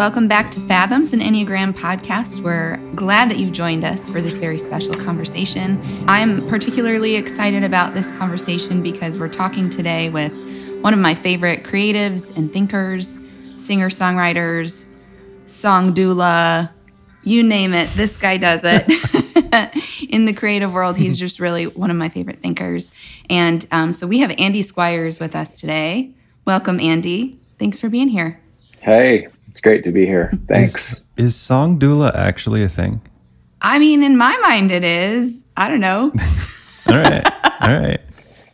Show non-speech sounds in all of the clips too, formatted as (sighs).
Welcome back to Fathoms, an Enneagram podcast. We're glad that you've joined us for this very special conversation. I'm particularly excited about this conversation because we're talking today with one of my favorite creatives and thinkers, singer songwriters, song doula, you name it. This guy does it. (laughs) (laughs) In the creative world, he's just really one of my favorite thinkers. And um, so we have Andy Squyres with us today. Welcome, Andy. Thanks for being here. Hey, it's great to be here. Thanks. Is, is song doula actually a thing? I mean, in my mind, it is. I don't know. (laughs) All right. All right.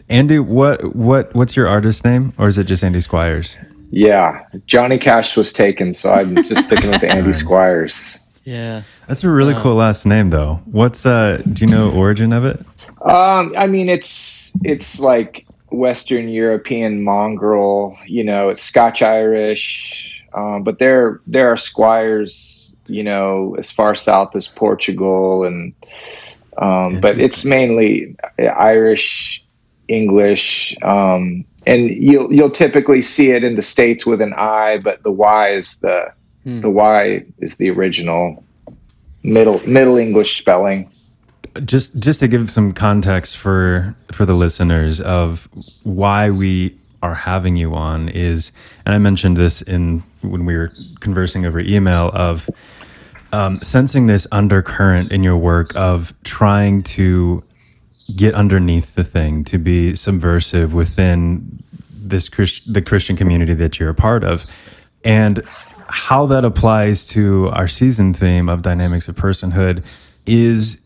Andy, what what what's your artist name, or is it just Andy Squyres? Yeah, Johnny Cash was taken, so I'm just sticking with (laughs) Andy Squyres. Yeah, that's a really cool last name, though. What's uh? Do you know origin of it? Um, I mean, it's it's like Western European mongrel. You know, it's Scotch Irish, um, but there there are squires. You know, as far south as Portugal, and um, but it's mainly Irish, English, um, and you'll you'll typically see it in the states with an I, but the Y is the hmm. the Y is the original middle middle English spelling just just to give some context for for the listeners of why we are having you on is and i mentioned this in when we were conversing over email of um, sensing this undercurrent in your work of trying to get underneath the thing to be subversive within this Christ- the christian community that you're a part of. And how that applies to our season theme of dynamics of personhood is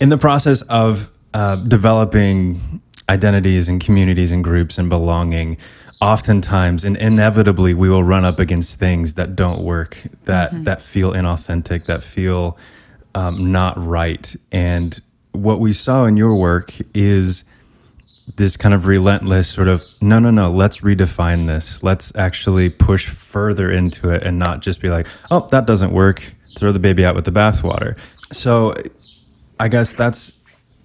in the process of uh, developing identities and communities and groups and belonging oftentimes and inevitably we will run up against things that don't work that mm-hmm. that feel inauthentic that feel um, not right. And what we saw in your work is this kind of relentless sort of no no no let's redefine this. Let's actually push further into it and not just be like oh that doesn't work. Throw the baby out with the bathwater so I guess that's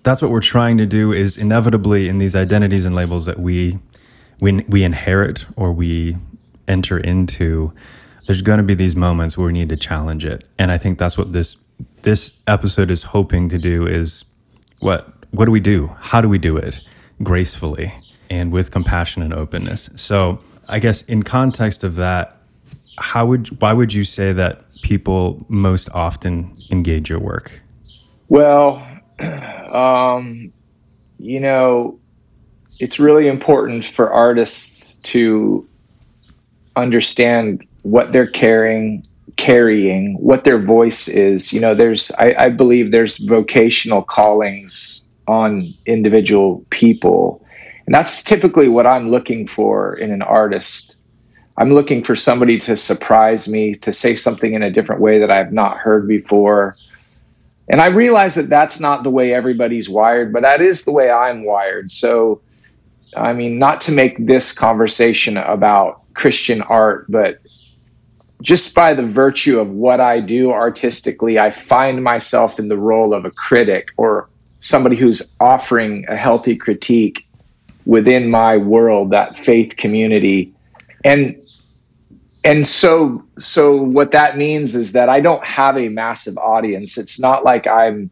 that's what we're trying to do is inevitably in these identities and labels that we we we inherit or we enter into there's going to be these moments where we need to challenge it. And i think that's what this this episode is hoping to do is what what do we do? How do we do it gracefully and with compassion and openness? So i guess in context of that how would why would you say that people most often engage your work? Well, (clears throat) um, you know, it's really important for artists to understand what they're carrying carrying what their voice is. You know there's I, I, believe there's vocational callings on individual people. And that's typically what i'm looking for in an artist. I'm looking for somebody to surprise me to say something in a different way that i've not heard before and I realize that that's not the way everybody's wired, but that is the way I'm wired. So, I mean, not to make this conversation about Christian art, but just by the virtue of what I do artistically, I find myself in the role of a critic or somebody who's offering a healthy critique within my world, that faith community. And and so so what that means is that I don't have a massive audience. It's not like I'm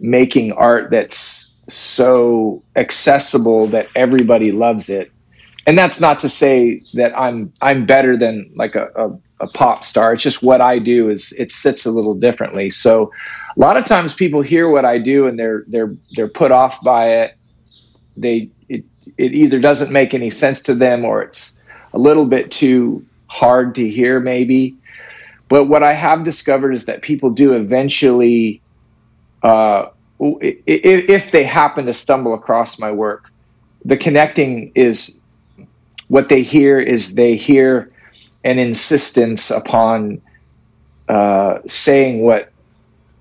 making art that's so accessible that everybody loves it. And that's not to say that I'm I'm better than like a, a, a pop star. It's just what I do is it sits a little differently. So a lot of times people hear what I do and they're they're they're put off by it. They it it either doesn't make any sense to them or it's a little bit too hard to hear, maybe. But what I have discovered is that people do eventually, uh, if they happen to stumble across my work, the connecting is what they hear is they hear an insistence upon uh, saying what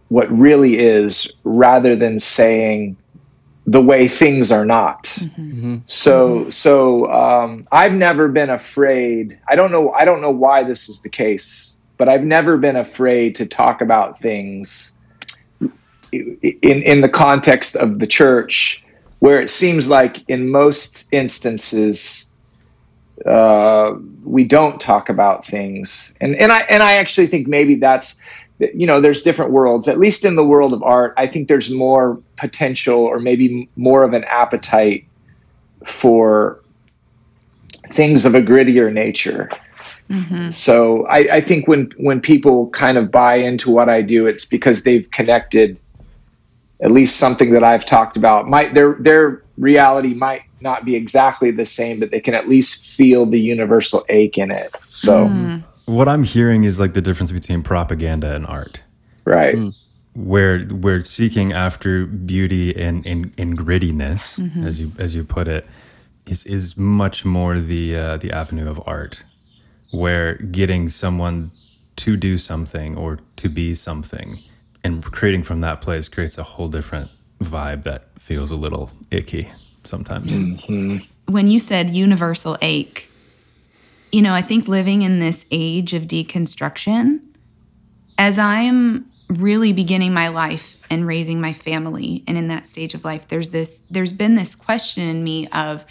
what really is rather than saying the way things are not. Mm-hmm. mm-hmm. So mm-hmm. so um, I've never been afraid. I don't know. I don't know why this is the case, but I've never been afraid to talk about things in in the context of the church, where it seems like in most instances uh, we don't talk about things, and and I and I actually think maybe that's you know there's different worlds. At least in the world of art i think there's more potential or maybe more of an appetite for things of a grittier nature. Mm-hmm. so I, I, think when when people kind of buy into what i do it's because they've connected at least something that i've talked about. Might their their reality might not be exactly the same but they can at least feel the universal ache in it. So mm what I'm hearing is like the difference between propaganda and art. Right. Mm. Where we're seeking after beauty and, and, and grittiness, mm-hmm. as you as you put it, is is much more the uh, the avenue of art, where getting someone to do something or to be something and creating from that place creates a whole different vibe that feels a little icky sometimes. Mm-hmm. When you said universal ache, you know, I think living in this age of deconstruction, as I'm really beginning my life and raising my family and in that stage of life there's this there's been this question in me of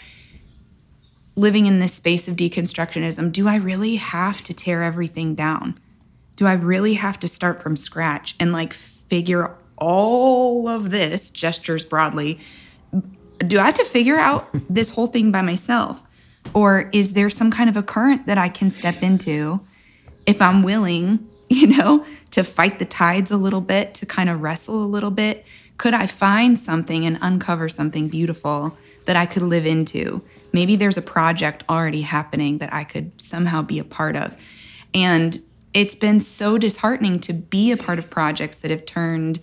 living in this space of deconstructionism do i really have to tear everything down? Do i really have to start from scratch and like figure all of this gestures broadly do i have to figure out this whole thing by myself or is there some kind of a current that I can step into if I'm willing, (laughs) you know, to fight the tides a little bit, to kind of wrestle a little bit? Could I find something and uncover something beautiful that I could live into? Maybe there's a project already happening that I could somehow be a part of. And it's been so disheartening to be a part of projects that have turned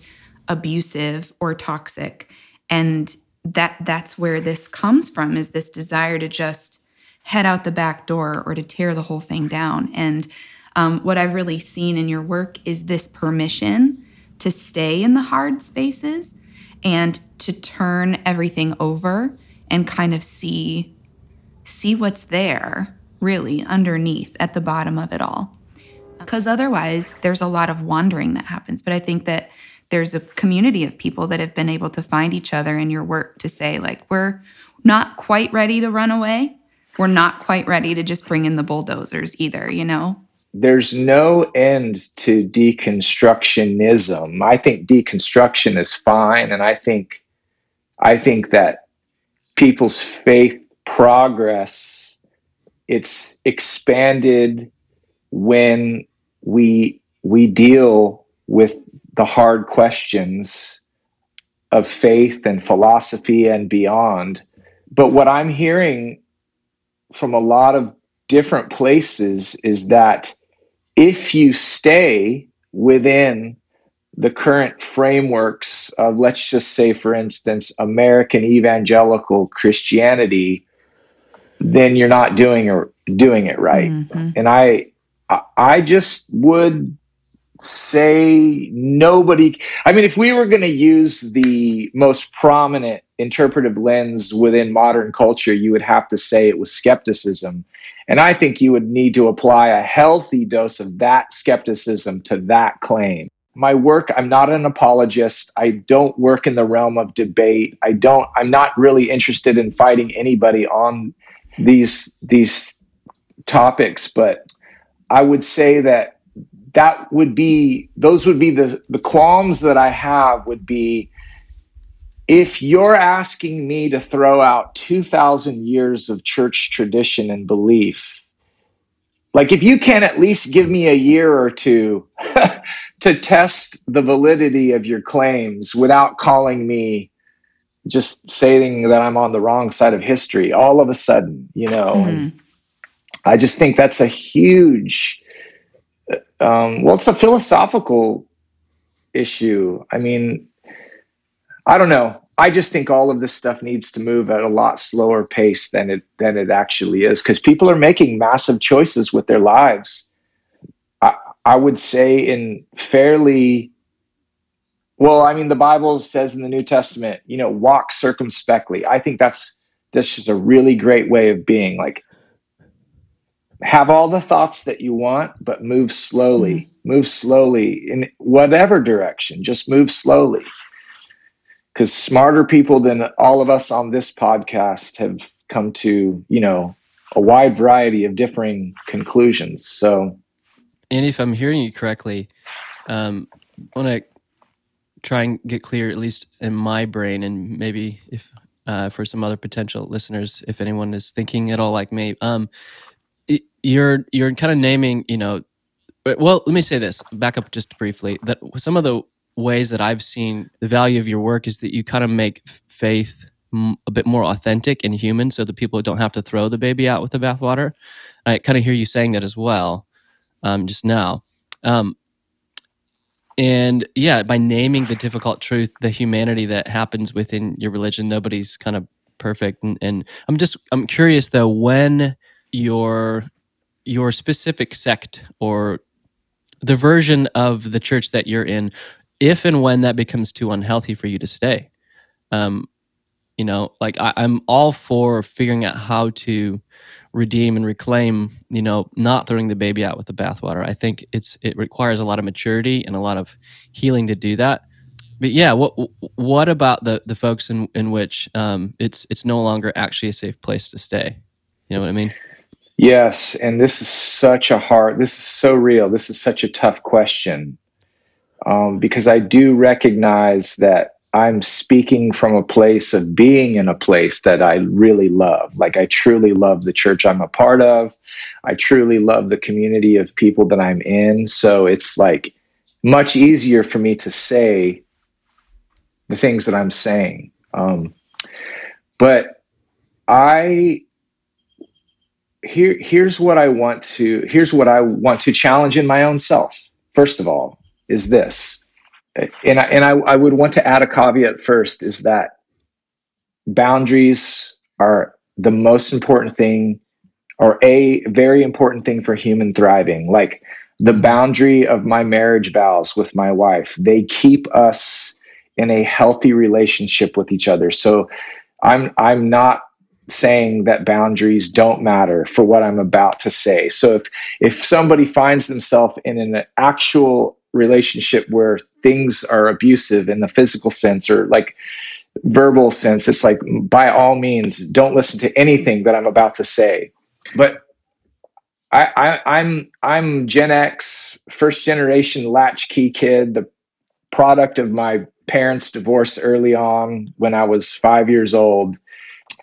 abusive or toxic. And that that's where this comes from is this desire to just head out the back door or to tear the whole thing down. And um, what I've really seen in your work is this permission to stay in the hard spaces and to turn everything over and kind of see see what's there really underneath at the bottom of it all. Because otherwise there's a lot of wandering that happens. But i think that there's a community of people that have been able to find each other in your work to say like we're not quite ready to run away we're not quite ready to just bring in the bulldozers either, you know? There's no end to deconstructionism. I think deconstruction is fine and I think I think that people's faith progress it's expanded when we we deal with the hard questions of faith and philosophy and beyond. But what I'm hearing from a lot of different places is that if you stay within the current frameworks of, let's just say, for instance, American evangelical Christianity, then you're not doing or doing it right. Mm-hmm. And I, I just would say nobody. I mean, if we were going to use the most prominent interpretive lens within modern culture, you would have to say it was skepticism. And I think you would need to apply a healthy dose of that skepticism to that claim. My work, I'm not an apologist. I don't work in the realm of debate. I don't I'm not really interested in fighting anybody on these these topics, but I would say that that would be those would be the the qualms that I have would be if you're asking me to throw out 2000 years of church tradition and belief like if you can at least give me a year or two (laughs) to test the validity of your claims without calling me just saying that I'm on the wrong side of history all of a sudden, you know. Mm-hmm. I just think that's a huge um, well, it's a philosophical issue. I mean, I don't know. I just think all of this stuff needs to move at a lot slower pace than it than it actually is because people are making massive choices with their lives. I, I would say in fairly well, I mean, the Bible says in the New Testament, you know, walk circumspectly. I think that's that's just a really great way of being. Like have all the thoughts that you want, but move slowly. Mm-hmm. Move slowly in whatever direction. Just move slowly. Because smarter people than all of us on this podcast have come to, you know, a wide variety of differing conclusions. So, and if I'm hearing you correctly, um, I want to try and get clear, at least in my brain, and maybe if uh, for some other potential listeners, if anyone is thinking at all like me, um, you're you're kind of naming, you know, well, let me say this. Back up just briefly. That some of the ways that I've seen the value of your work is that you kind of make faith a bit more authentic and human, so that people don't have to throw the baby out with the bathwater. I kind of hear you saying that as well, um, just now. Um, and yeah, by naming the difficult truth, the humanity that happens within your religion, nobody's kind of perfect. And, and I'm just I'm curious though when your your specific sect or the version of the church that you're in, if and when that becomes too unhealthy for you to stay, um, you know, like I, I'm all for figuring out how to redeem and reclaim you know not throwing the baby out with the bathwater. I think it's it requires a lot of maturity and a lot of healing to do that. But yeah what what about the the folks in in which um it's it's no longer actually a safe place to stay? You know what i mean yes and this is such a hard this is so real this is such a tough question um, because i do recognize that I'm speaking from a place of being in a place that I really love. Like, I truly love the church I'm a part of. I truly love the community of people that I'm in. So it's like much easier for me to say the things that I'm saying. Um, but I here here's what I want to here's what I want to challenge in my own self. First of all, is this. And I, and I, I would want to add a caveat first is that boundaries are the most important thing or a very important thing for human thriving. Like the boundary of my marriage vows with my wife they keep us in a healthy relationship with each other. So i'm i'm not saying that boundaries don't matter for what i'm about to say. So if if somebody finds themselves in an actual relationship where things are abusive in the physical sense or like verbal sense it's like by all means don't listen to anything that i'm about to say. But I, I i'm i'm gen x first generation latchkey kid the product of my parents divorce early on when i was five years old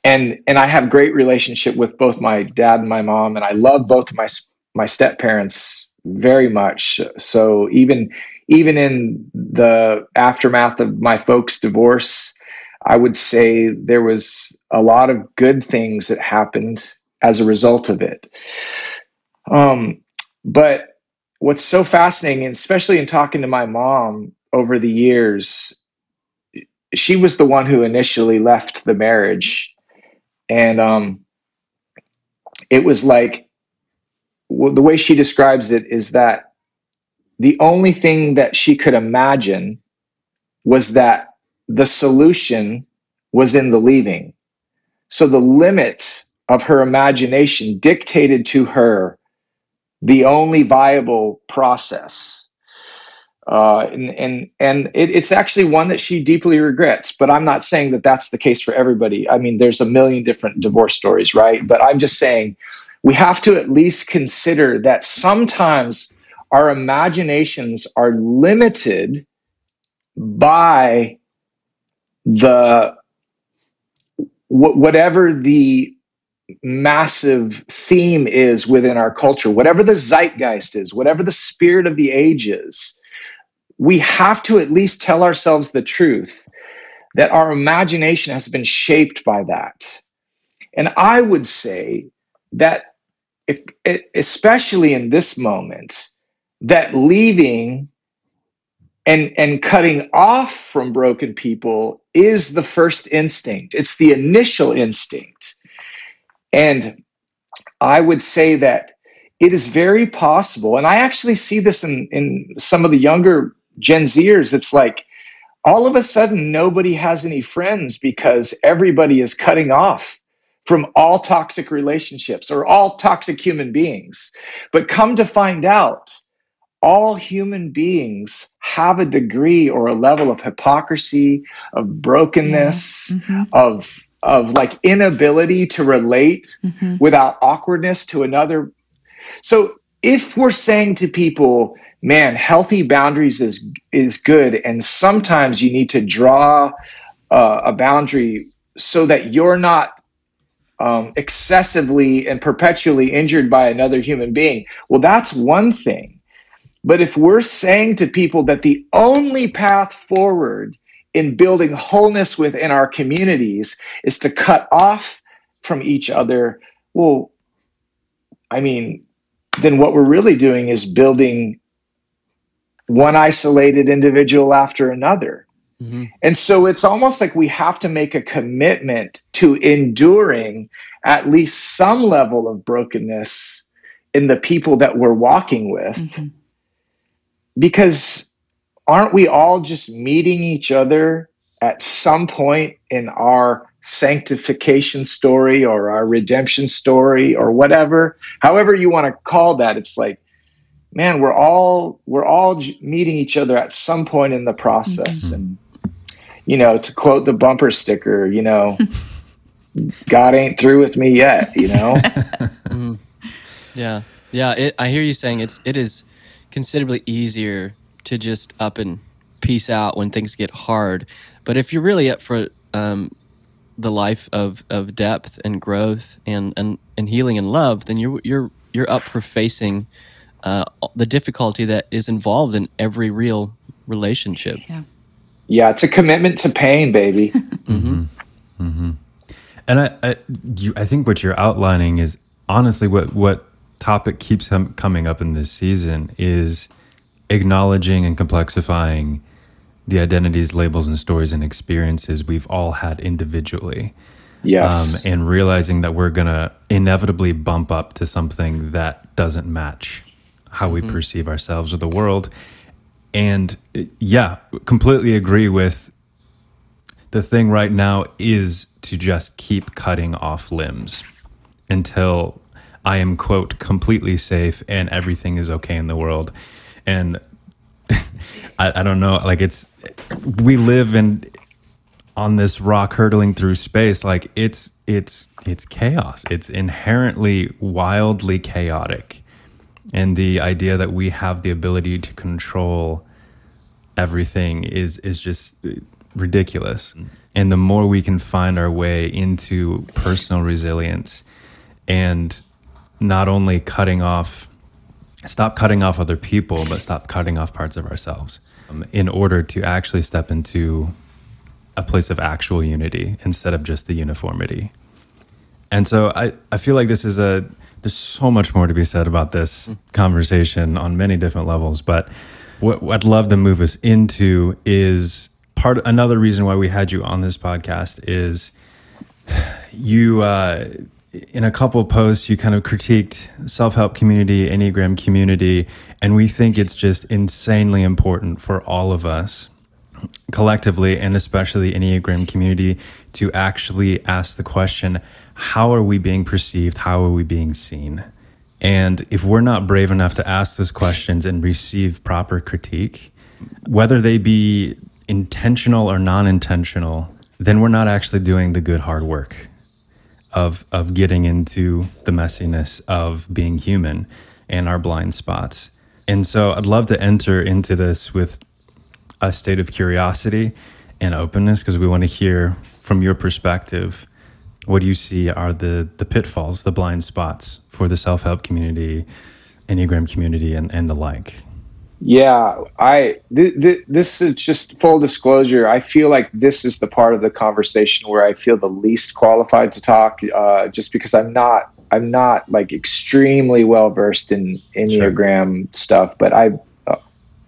and and i have great relationship with both my dad and my mom and i love both my my step parents very much. So even even in the aftermath of my folks divorce i would say there was a lot of good things that happened as a result of it. Um, but what's so fascinating and especially in talking to my mom over the years she was the one who initially left the marriage and um, it was like the way she describes it is that the only thing that she could imagine was that the solution was in the leaving. So the limit of her imagination dictated to her the only viable process. Uh, and and, and it, it's actually one that she deeply regrets. But I'm not saying that that's the case for everybody. I mean, there's a million different divorce stories, right? But I'm just saying we have to at least consider that sometimes our imaginations are limited by the whatever the massive theme is within our culture, whatever the zeitgeist is, whatever the spirit of the age is, we have to at least tell ourselves the truth that our imagination has been shaped by that. And I would say that especially in this moment, that leaving and and cutting off from broken people is the first instinct. It's the initial instinct. And I would say that it is very possible, and I actually see this in, in some of the younger Gen Zers. It's like all of a sudden nobody has any friends because everybody is cutting off from all toxic relationships or all toxic human beings. But come to find out, all human beings have a degree or a level of hypocrisy, of brokenness, yeah. mm-hmm. of of like inability to relate mm-hmm. without awkwardness to another. So if we're saying to people, man, healthy boundaries is is good, and sometimes you need to draw uh, a boundary so that you're not um, excessively and perpetually injured by another human being. Well, that's one thing. But if we're saying to people that the only path forward in building wholeness within our communities is to cut off from each other, well, I mean, then what we're really doing is building one isolated individual after another. Mm-hmm. And so it's almost like we have to make a commitment to enduring at least some level of brokenness in the people that we're walking with. Mm-hmm. Because aren't we all just meeting each other at some point in our sanctification story or our redemption story or whatever however you want to call that it's like man we're all we're all meeting each other at some point in the process mm-hmm. and you know to quote the bumper sticker you know (laughs) god ain't through with me yet you know (laughs) mm. yeah yeah it, i hear you saying it's it is considerably easier to just up and peace out when things get hard. But if you're really up for um, the life of, of depth and growth and, and, and healing and love, then you're you're you're up for facing uh, the difficulty that is involved in every real relationship. Yeah, yeah it's a commitment to pain, baby. (laughs) mm-hmm. Mm-hmm. And I, I, you, I think what you're outlining is honestly what what topic keeps coming up in this season is acknowledging and complexifying the identities, labels, and stories and experiences we've all had individually. Yes. Um, and realizing that we're going to inevitably bump up to something that doesn't match how we mm-hmm. perceive ourselves or the world. And yeah, completely agree with the thing right now is to just keep cutting off limbs until I am, quote, completely safe and everything is okay in the world and (laughs) I, I don't know like it's we live in on this rock hurtling through space like it's it's it's chaos. It's inherently wildly chaotic. And the idea that we have the ability to control everything is is just ridiculous. And the more we can find our way into personal resilience and not only cutting off stop cutting off other people, but stop cutting off parts of ourselves um, in order to actually step into a place of actual unity instead of just the uniformity. And so I, I feel like this is a, there's so much more to be said about this conversation on many different levels. But what, what I'd love to move us into is part, another reason why we had you on this podcast is (sighs) you, uh, in a couple posts you kind of critiqued self-help community enneagram community and we think it's just insanely important for all of us collectively and especially the enneagram community to actually ask the question how are we being perceived? How are we being seen? And if we're not brave enough to ask those questions and receive proper critique whether they be intentional or non-intentional then we're not actually doing the good hard work of of getting into the messiness of being human and our blind spots. And so I'd love to enter into this with a state of curiosity and openness because we want to hear from your perspective what do you see are the the pitfalls, the blind spots for the self-help community, Enneagram community and, and the like. Yeah, I th- th- this is just full disclosure. I feel like this is the part of the conversation where I feel the least qualified to talk, uh, just because I'm not I'm not like extremely well versed in enneagram sure. stuff. But I, uh,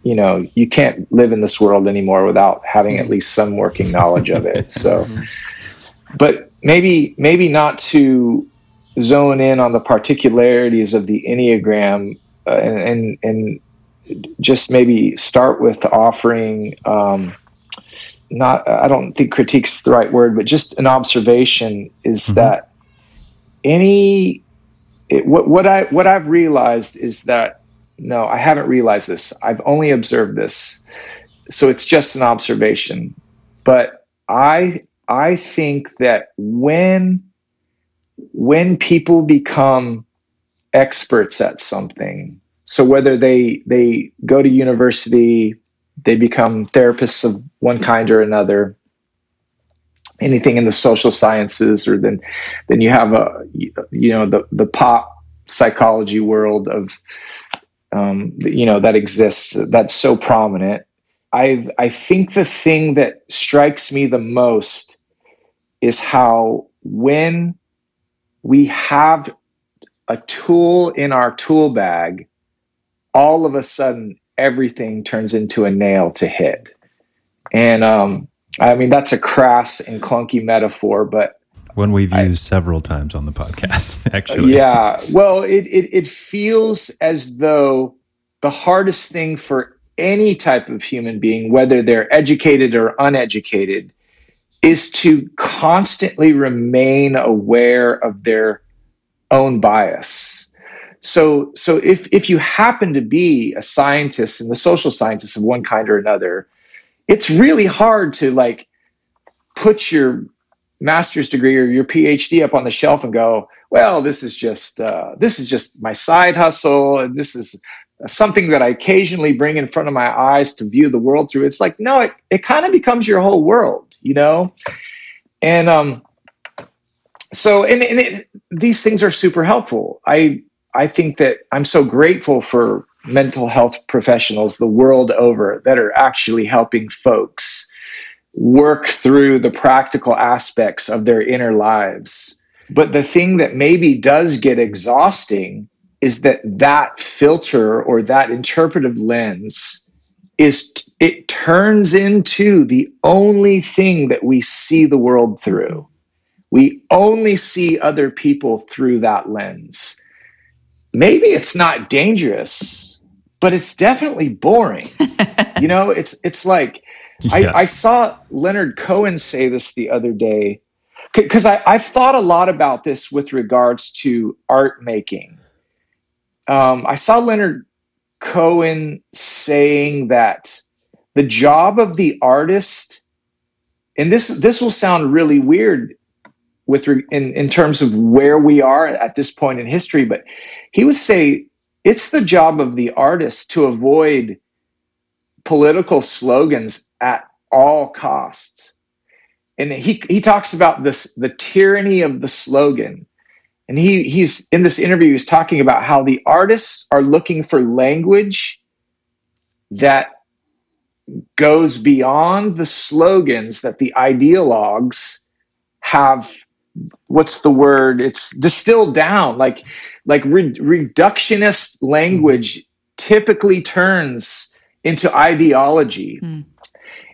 you know, you can't live in this world anymore without having at least some working knowledge of it. So, (laughs) hmm. but maybe maybe not to zone in on the particularities of the enneagram uh, and, and and just maybe start with offering um, not i don't think critique's the right word but just an observation is mm-hmm. that any it, what, what i what i've realized is that no i haven't realized this. I've only observed this. So it's just an observation. But i I think that when when people become experts at something, so whether they they go to university, they become therapists of one kind or another, anything in the social sciences, or then then you have a you know the the pop psychology world of um, you know that exists that's so prominent. I I think the thing that strikes me the most is how when we have a tool in our tool bag, all of a sudden everything turns into a nail to hit. And um, I mean that's a crass and clunky metaphor, but one we've I, used several times on the podcast, (laughs) actually. Yeah. Well, it, it, it feels as though the hardest thing for any type of human being, whether they're educated or uneducated, is to constantly remain aware of their own bias. So, so if, if you happen to be a scientist and the social scientist of one kind or another, it's really hard to like put your master's degree or your PhD up on the shelf and go, well, this is just uh, this is just my side hustle, and this is something that I occasionally bring in front of my eyes to view the world through. It's like no, it it kind of becomes your whole world, you know, and um, so and, and it, these things are super helpful. I I think that I'm so grateful for mental health professionals the world over that are actually helping folks work through the practical aspects of their inner lives. But the thing that maybe does get exhausting is that that filter or that interpretive lens is it turns into the only thing that we see the world through. We only see other people through that lens. Maybe it's not dangerous, but it's definitely boring. (laughs) you know, it's it's like yeah. I, I, saw Leonard Cohen say this the other day because I've thought a lot about this with regards to art making. Um, I saw Leonard Cohen saying that the job of the artist, and this this will sound really weird with re, in in terms of where we are at this point in history, but he would say it's the job of the artist to avoid political slogans at all costs. And he, he talks about this the tyranny of the slogan. And he, he's in this interview, he's talking about how the artists are looking for language that goes beyond the slogans that the ideologues have what's the word it's distilled down like like re- reductionist language typically turns into ideology. Mm.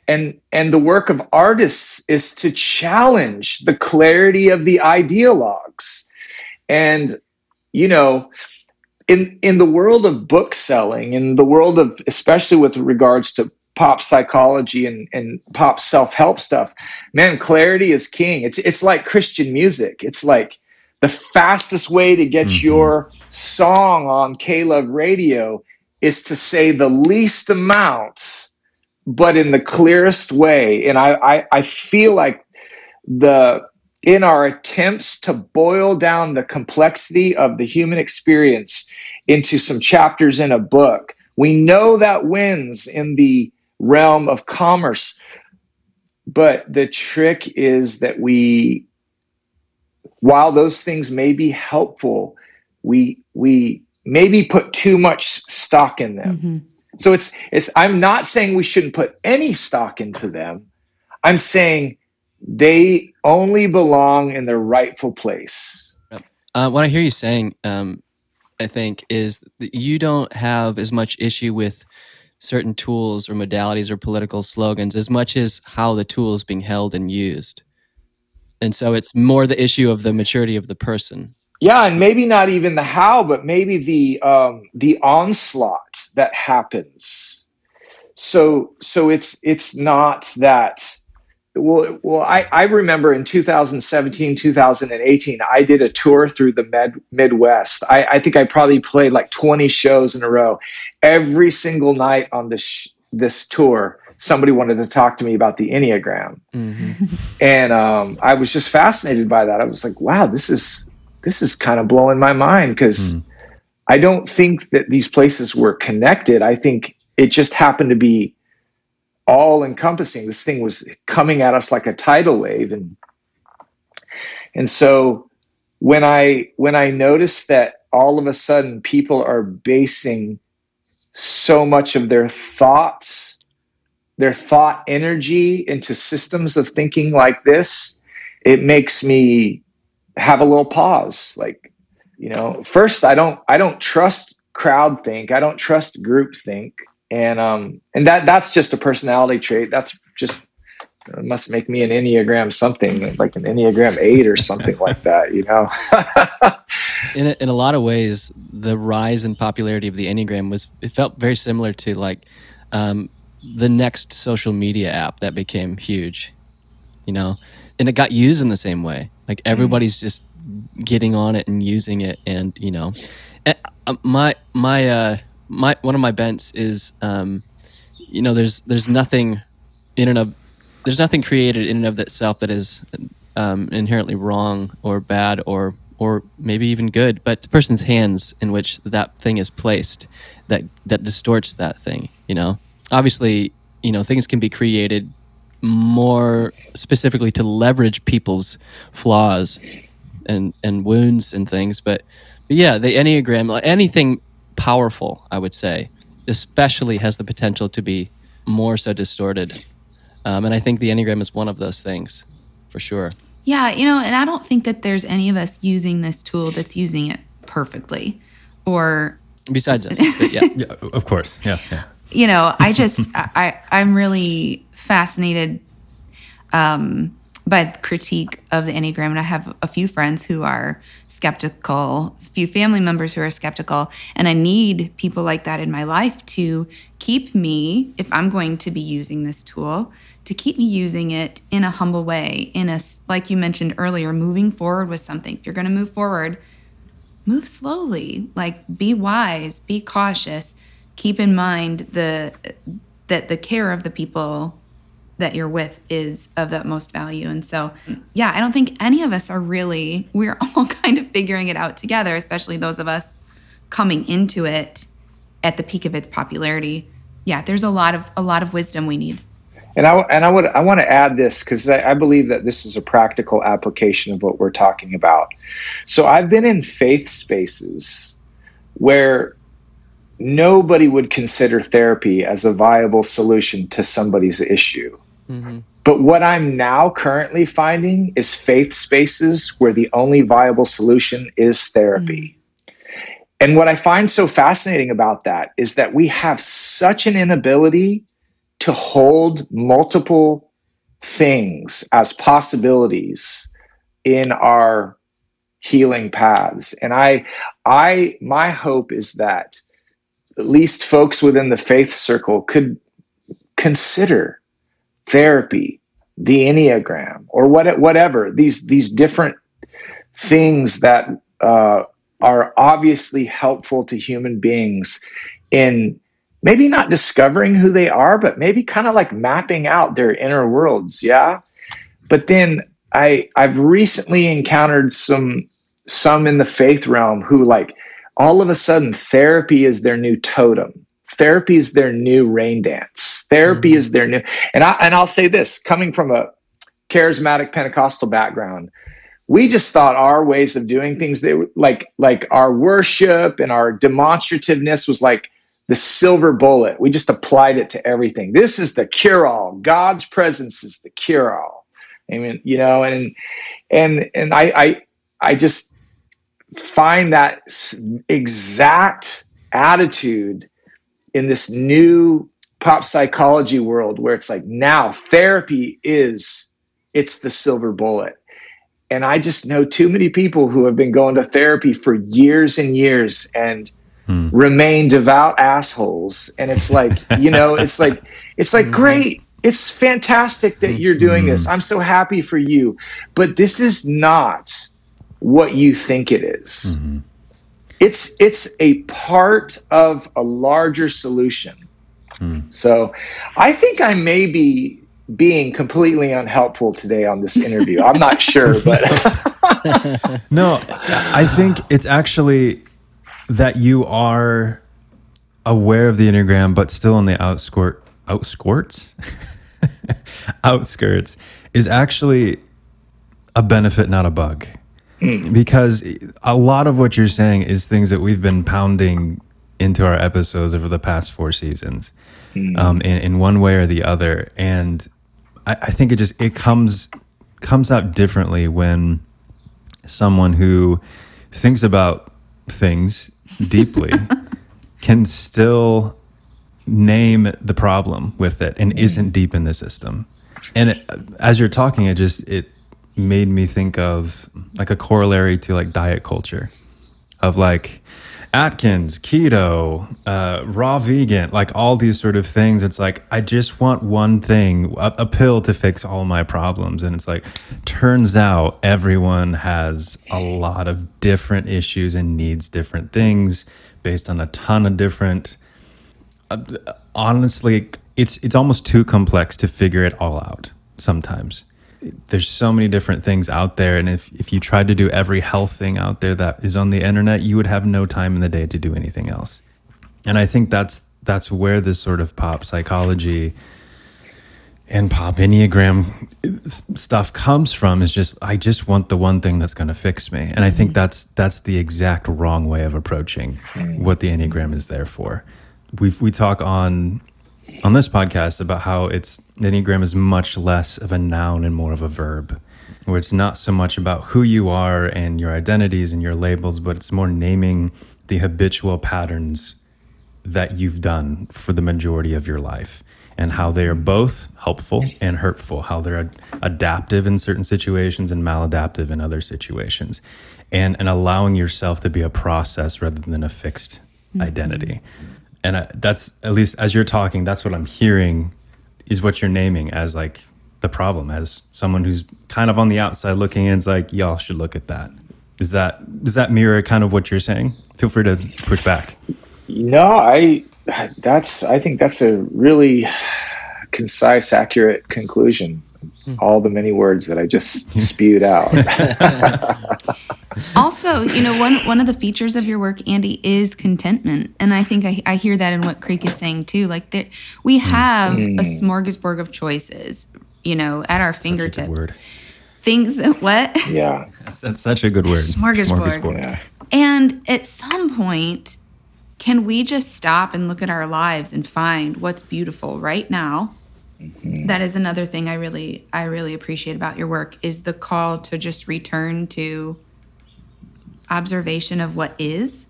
And, and the work of artists is to challenge the clarity of the ideologues. And, you know, in, in the world of book selling, in the world of, especially with regards to pop psychology and, and pop self-help stuff, man, clarity is king. It's, it's like Christian music. It's like the fastest way to get mm-hmm. your song on K-Love radio is to say the least amount, but in the clearest way. And I, I, I feel like the in our attempts to boil down the complexity of the human experience into some chapters in a book, we know that wins in the realm of commerce. But the trick is that we, while those things may be helpful, we we maybe put too much stock in them. Mm-hmm. So it's it's I'm not saying we shouldn't put any stock into them. I'm saying they only belong in their rightful place. Uh, what I hear you saying, um, I think, is that you don't have as much issue with certain tools or modalities or political slogans as much as how the tool is being held and used. And so it's more the issue of the maturity of the person yeah and maybe not even the how but maybe the um the onslaught that happens so so it's it's not that well well i i remember in 2017 2018 i did a tour through the med, midwest i i think i probably played like 20 shows in a row every single night on this this tour somebody wanted to talk to me about the Enneagram. Mm-hmm. (laughs) and um, I was just fascinated by that. I was like, wow, this is this is kind of blowing my mind because mm. I don't think that these places were connected. I think it just happened to be all encompassing. This thing was coming at us like a tidal wave and and so when I when I noticed that all of a sudden people are basing so much of their thoughts their thought energy into systems of thinking like this, it makes me have a little pause. Like, you know, first I don't I don't trust crowd think. I don't trust group think. And um and that that's just a personality trait. That's just it must make me an enneagram something like an enneagram 8 or something (laughs) like that you know (laughs) in, a, in a lot of ways the rise in popularity of the enneagram was it felt very similar to like um, the next social media app that became huge, you know, and it got used in the same way. Like mm. everybody's mm. just getting on it and using it, and you know, and uh, my my uh my one of my bents is um, you know, there's there's nothing in and of there's nothing created in and of itself that is um, inherently wrong or bad or or maybe even good, but the person's hands in which that thing is placed that that distorts that thing, you know obviously, you know, things can be created more specifically to leverage people's flaws and and wounds and things. But but yeah, the enneagram, anything powerful, I would say, especially has the potential to be more so distorted. Um, and I think the enneagram is one of those things, for sure. Yeah, you know, and I don't think that there's any of us using this tool that's using it perfectly, or besides us. (laughs) yeah. yeah, of course. Yeah, yeah you know, I just (laughs) I I'm really fascinated um, by critique of the Enneagram, and I have a few friends who are skeptical, a few family members who are skeptical, and I need people like that in my life to keep me, if I'm going to be using this tool, to keep me using it in a humble way, in a like you mentioned earlier, moving forward with something. If you're going to move forward, move slowly, like be wise, be cautious keep in mind the that the care of the people that you're with is of the most value. And so, yeah, I don't think any of us are really, we're (laughs) all kind of figuring it out together, especially those of us coming into it at the peak of its popularity. Yeah, there's a lot of a lot of wisdom we need. And I and I would I want to add this because I, I believe that this is a practical application of what we're talking about. So I've been in faith spaces where nobody would consider therapy as a viable solution to somebody's issue. Mm-hmm. But what I'm now currently finding is faith spaces where the only viable solution is therapy. Mm-hmm. And what I find so fascinating about that is that we have such an inability to hold multiple things as possibilities in our healing paths. And I I my hope is that at least folks within the faith circle could consider therapy, the Enneagram, or what, whatever these these different things that uh, are obviously helpful to human beings in maybe not discovering who they are, but maybe kind of like mapping out their inner worlds. Yeah. But then I I've recently encountered some some in the faith realm who like all of a sudden therapy is their new totem therapy is their new rain dance. Therapy mm-hmm. is their new and I and I'll say this coming from a charismatic Pentecostal background we just thought our ways of doing things they like like our worship and our demonstrativeness was like the silver bullet. We just applied it to everything. This is the cure all god's presence is the cure all i mean you know and and and i i i just find that exact attitude in this new pop psychology world where it's like now therapy is it's the silver bullet and i just know too many people who have been going to therapy for years and years and hmm. remain devout assholes and it's like (laughs) you know it's like it's like mm-hmm. great it's fantastic that you're doing this hmm. i'm so happy for you but this is not what you think it is. Mm-hmm. It's it's a part of a larger solution. Hmm. So I think I may be being completely unhelpful today on this interview. I'm not (laughs) sure, but (laughs) No, I think it's actually that you are aware of the Enneagram, but still on the outskirt, outskirts, (laughs) outskirts is actually a benefit, not a bug. Mm. Because a lot of what you're saying is things that we've been pounding into our episodes over the past four seasons, mm. um, in, in one way or the other. And I, I think it just it comes comes out differently when someone who thinks about things deeply (laughs) can still name the problem with it and mm. isn't deep in the system. And it, as you're talking, it just it made me think of like a corollary to like diet culture of like Atkins, keto, uh, raw vegan, like all these sort of things. It's like, I just want one thing, a, a pill to fix all my problems. And it's like, turns out everyone has a lot of different issues and needs different things based on a ton of different. Uh, honestly, it's it's almost too complex to figure it all out sometimes there's so many different things out there and if, if you tried to do every health thing out there that is on the internet you would have no time in the day to do anything else. And i think that's that's where this sort of pop psychology and pop enneagram stuff comes from is just i just want the one thing that's going to fix me. And i think mm-hmm. that's that's the exact wrong way of approaching mm-hmm. what the enneagram is there for. We we talk on on this podcast about how it's the Enneagram is much less of a noun and more of a verb, where it's not so much about who you are and your identities and your labels, but it's more naming the habitual patterns that you've done for the majority of your life and how they are both helpful and hurtful, how they're ad- adaptive in certain situations and maladaptive in other situations, and, and allowing yourself to be a process rather than a fixed mm-hmm. identity and I, that's at least as you're talking that's what i'm hearing is what you're naming as like the problem as someone who's kind of on the outside looking in is like y'all should look at that. Is that does that mirror kind of what you're saying? Feel free to push back. No, I that's I think that's a really concise, accurate conclusion. Hmm. All the many words that I just (laughs) spewed out. (laughs) also, you know, one one of the features of your work, Andy, is contentment, and I think I, I hear that in what Creek is saying too. Like that, we hmm. have a hmm. smorgasbord of choices, you know, at our Such a good fingertips. word Things that what, (laughs) yeah, that's, that's such a good word Smorgasbord. yeah. and at some point, can we just stop and look at our lives and find what's beautiful right now? Mm-hmm. That is another thing I really I really appreciate about your work is the call to just return to observation of what is.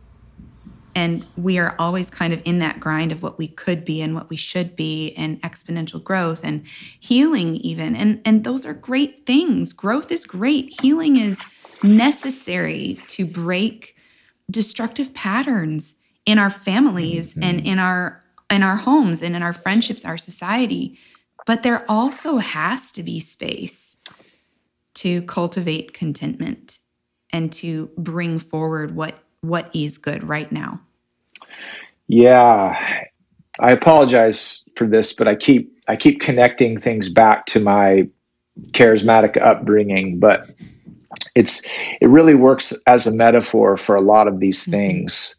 And we are always kind of in that grind of what we could be and what we should be and exponential growth and healing even. And and those are great things. Growth is great. Healing is necessary to break destructive patterns in our families and mm-hmm. in our in our homes and in our friendships, our society. But there also has to be space to cultivate contentment and to bring forward what what is good right now. Yeah, I apologize for this, but I keep I keep connecting things back to my charismatic upbringing, but it's it really works as a metaphor for a lot of these mm-hmm. things.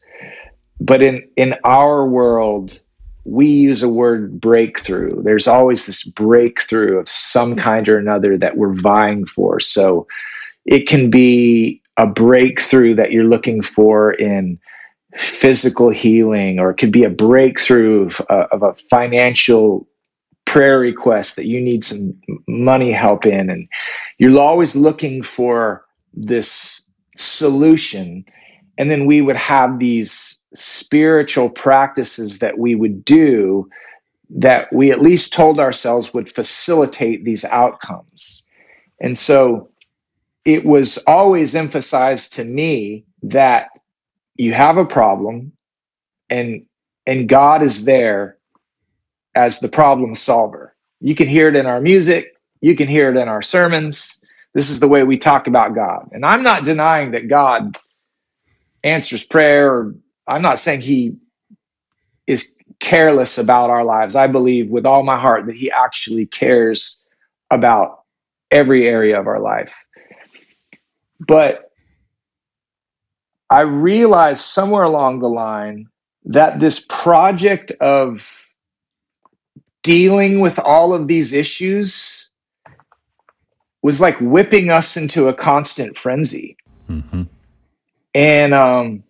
But in in our world, we use a word breakthrough. There's always this breakthrough of some kind or another that we're vying for. So it can be a breakthrough that you're looking for in physical healing, or it could be a breakthrough of, uh, of a financial prayer request that you need some money help in. And you're always looking for this solution. And then we would have these spiritual practices that we would do that we at least told ourselves would facilitate these outcomes. And so it was always emphasized to me that you have a problem and and God is there as the problem solver. You can hear it in our music, you can hear it in our sermons. This is the way we talk about God. And I'm not denying that God answers prayer. Or I'm not saying he is careless about our lives. I believe with all my heart that he actually cares about every area of our life. But I realized somewhere along the line that this project of dealing with all of these issues was like whipping us into a constant frenzy. Mm-hmm. And um,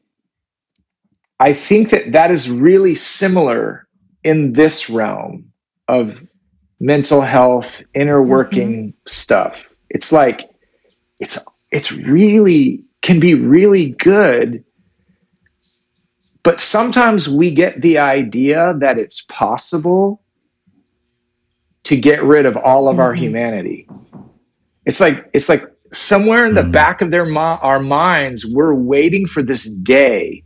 I think that that is really similar in this realm of mental health, inner mm-hmm. working mm-hmm. stuff. It's like it's it's really can be really good but sometimes we get the idea that it's possible to get rid of all of mm-hmm. our humanity. It's like it's like somewhere in the mm-hmm. back of their mo- our minds we're waiting for this day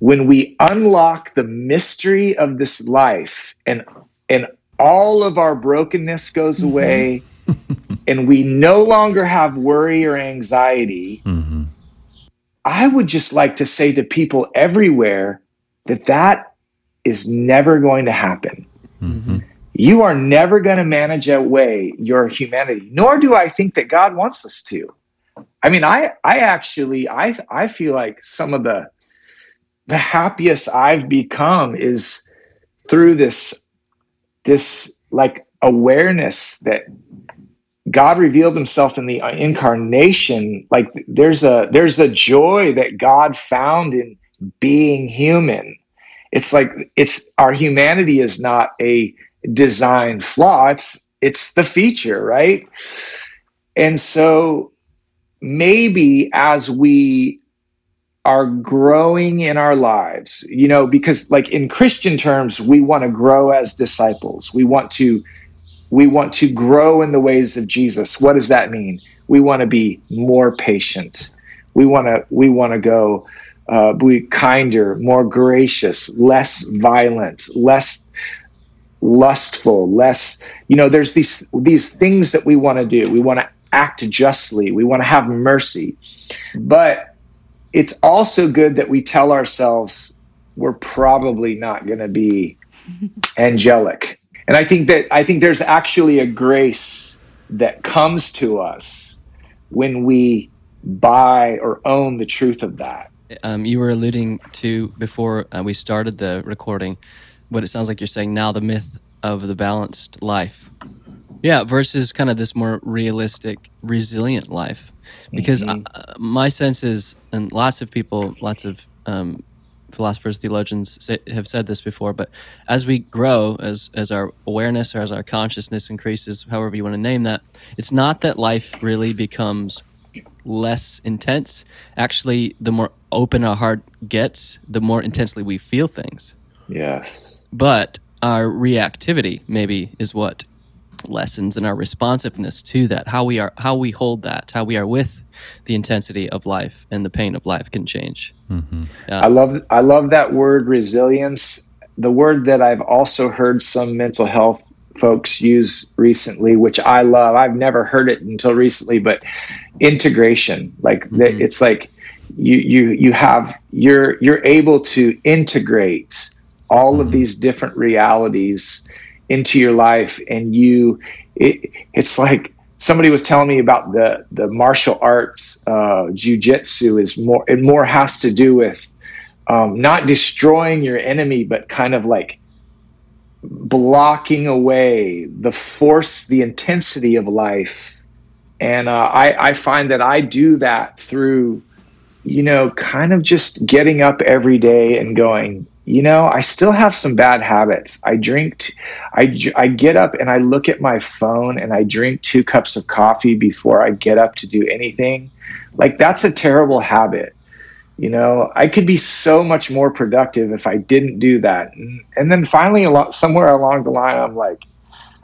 when we unlock the mystery of this life and and all of our brokenness goes mm-hmm. away (laughs) and we no longer have worry or anxiety. Mm-hmm. I would just like to say to people everywhere that that is never going to happen. Mm-hmm. You are never going to manage away your humanity, nor do I think that God wants us to. I mean, I I actually I I feel like some of the the happiest I've become is through this this like awareness that God revealed himself in the incarnation. Like there's a there's a joy that God found in being human. It's like it's our humanity is not a design flaw. It's it's the feature right? And so maybe as we are growing in our lives you know because like in christian terms we want to grow as disciples we want to we want to grow in the ways of jesus what does that mean we want to be more patient we want to we want to go uh, be kinder more gracious less violent less lustful, less, you know, there's these these things that we want to do. We want to act justly. We want to have mercy. But it's also good that we tell ourselves we're probably not going to be (laughs) angelic. And I think that I think there's actually a grace that comes to us when we buy or own the truth of that. Um, you were alluding to before uh, we started the recording what it sounds like you're saying now the myth of the balanced life yeah versus kind of this more realistic resilient life because mm-hmm. I, uh, my sense is and lots of people lots of um, philosophers theologians say, have said this before but as we grow as as our awareness or as our consciousness increases however you want to name that it's not that life really becomes less intense. Actually the more open our heart gets the more intensely we feel things. Yes. But our reactivity maybe is what lessens and our responsiveness to that how we are how we hold that how we are with the intensity of life and the pain of life can change mm-hmm. yeah. i love i love that word resilience the word that i've also heard some mental health folks use recently which i love i've never heard it until recently but integration like mm-hmm. it's like you you you have you're you're able to integrate all mm-hmm. of these different realities into your life and you it, it's like somebody was telling me about the the martial arts uh jiu-jitsu is more it more has to do with um, not destroying your enemy but kind of like blocking away the force the intensity of life. And uh, I, I find that i do that through you know kind of just getting up every day and going you know, I still have some bad habits. I drink, t- I, I get up and I look at my phone and I drink two cups of coffee before I get up to do anything. Like, that's a terrible habit. You know, I could be so much more productive if I didn't do that. And, and then finally, along, somewhere along the line, I'm like,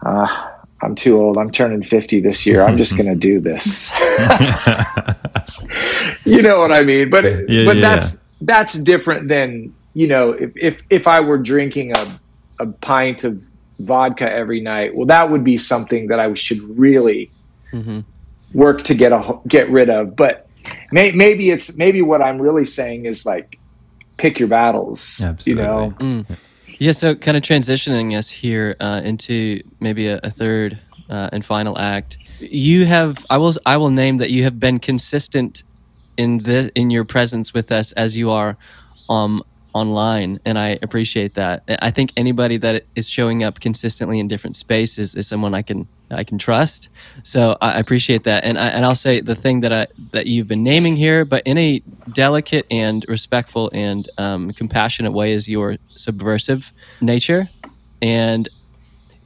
uh, I'm too old. I'm turning 50 this year. I'm just (laughs) going to do this. (laughs) (laughs) you know what I mean? But, yeah, but yeah. that's, that's different than you know, if if if I were drinking a a pint of vodka every night, well, that would be something that I should really mm-hmm. work to get a get rid of. But may, maybe it's maybe what I'm really saying is like pick your battles. Absolutely. You know, mm. Yeah, so kind of transitioning us here uh, into maybe a, a third uh, and final act. You have, I will, I will name that you have been consistent in this in your presence with us as you are um, online, and I appreciate that. I think anybody that is showing up consistently in different spaces is someone I can I can trust. So I appreciate that, and I, and I'll say the thing that I that you've been naming here, but in a delicate and respectful and um, compassionate way, is your subversive nature, and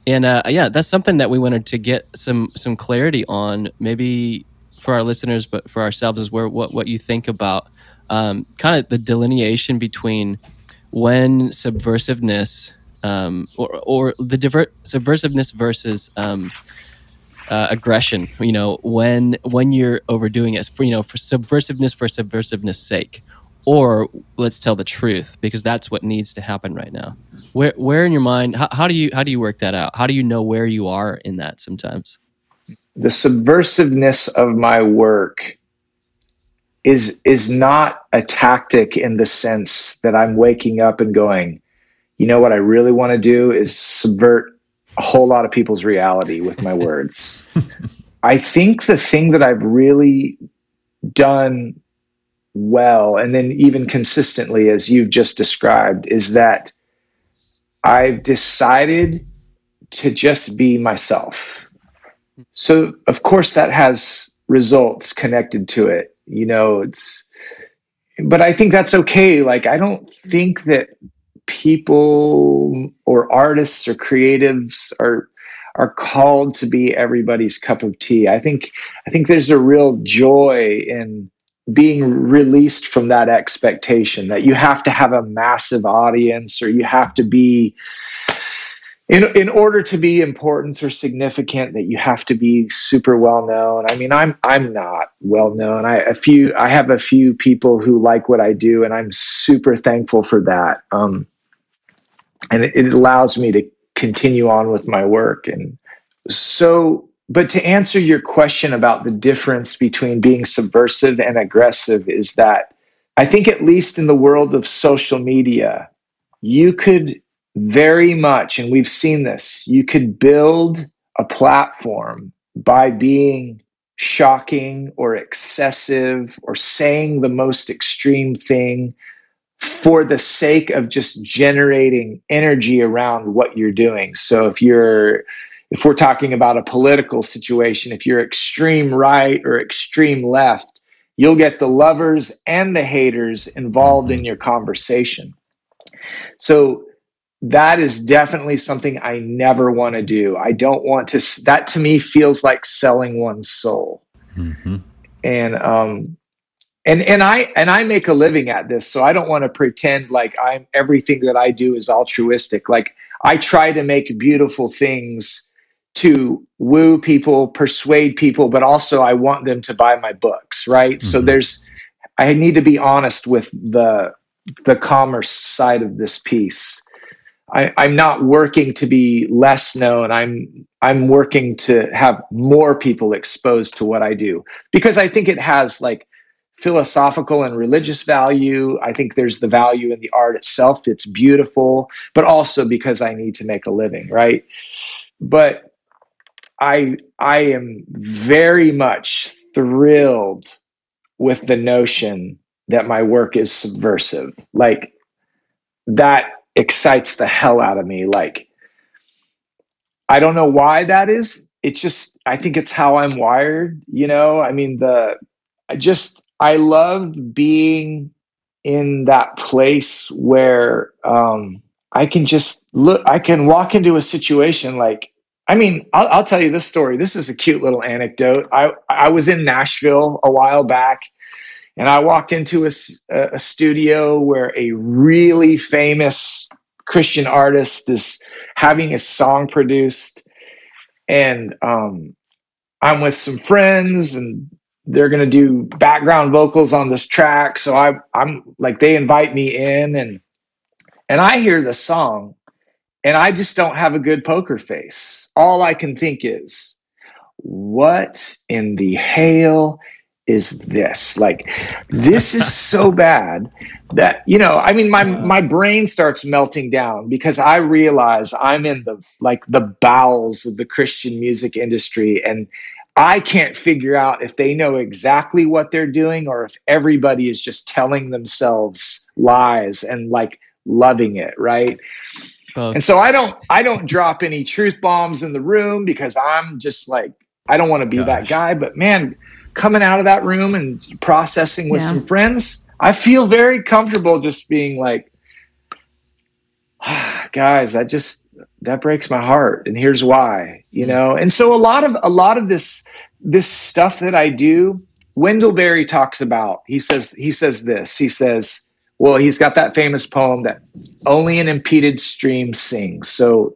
and uh, yeah, that's something that we wanted to get some some clarity on, maybe for our listeners, but for ourselves, is where what what you think about um, kind of the delineation between when subversiveness um, or, or the subversiveness versus um, uh, aggression. You know, when when you're overdoing it for you know for subversiveness for subversiveness sake, or let's tell the truth because that's what needs to happen right now. Where where in your mind how, how do you how do you work that out? How do you know where you are in that sometimes? The subversiveness of my work is is not a tactic in the sense that I'm waking up and going, you know what I really want to do is subvert a whole lot of people's reality with my words. (laughs) I think the thing that I've really done well and then even consistently as you've just described is that I've decided to just be myself. So of course that has results connected to it you know it's but i think that's okay. Like i don't think that people or artists or creatives are are called to be everybody's cup of tea. I think i think there's a real joy in being released from that expectation that you have to have a massive audience or you have to be in in order to be important or significant that you have to be super well known. I mean i'm i'm not well known. I a few i have a few people who like what i do and i'm super thankful for that. Um and it, it allows me to continue on with my work. And so but to answer your question about the difference between being subversive and aggressive is that i think at least in the world of social media you could very much, and we've seen this, you could build a platform by being shocking or excessive or saying the most extreme thing for the sake of just generating energy around what you're doing. So if you're if we're talking about a political situation, if you're extreme right or extreme left, you'll get the lovers and the haters involved in your conversation. So that is definitely something I never want to do. I don't want to, that to me feels like selling one's soul. Mm-hmm. And, um, and, and I, and I make a living at this. So I don't want to pretend like I'm everything that I do is altruistic. Like I try to make beautiful things to woo people, persuade people, but also I want them to buy my books. Right. Mm-hmm. So there's, I need to be honest with the, the commerce side of this piece I, I'm not working to be less known. I'm I'm working to have more people exposed to what I do because I think it has like philosophical and religious value. I think there's the value in the art itself. It's beautiful, but also because I need to make a living, right? But I I am very much thrilled with the notion that my work is subversive. Like that excites the hell out of me. Like, I don't know why that is. It's just, I think it's how I'm wired. You know, I mean, the, I just, I love being in that place where um, I can just look, I can walk into a situation like, I mean, I'll, I'll, tell you this story. This is a cute little anecdote. I, I was in Nashville a while back and I walked into a, a studio where a really famous Christian artist is having a song produced. And um, I'm with some friends and they're going to do background vocals on this track. So I, I'm like, they invite me in and, and I hear the song and I just don't have a good poker face. All I can think is, what in the hail is this? Like, this is so (laughs) bad that, you know, I mean, my, my brain starts melting down because I realize I'm in the, like, the bowels of the Christian music industry. And I can't figure out if they know exactly what they're doing or if everybody is just telling themselves lies and like loving it, right? Both. And so I don't I don't drop any truth bombs in the room because I'm just like I don't want to be Gosh. that guy, but man, coming out of that room and processing with yeah. some friends, I feel very comfortable just being like (sighs) guys, I just that breaks my heart and here's why, you know. And so a lot of a lot of this this stuff that I do, Wendell Berry talks about. He says he says this. He says well, he's got that famous poem that only an impeded stream sings. So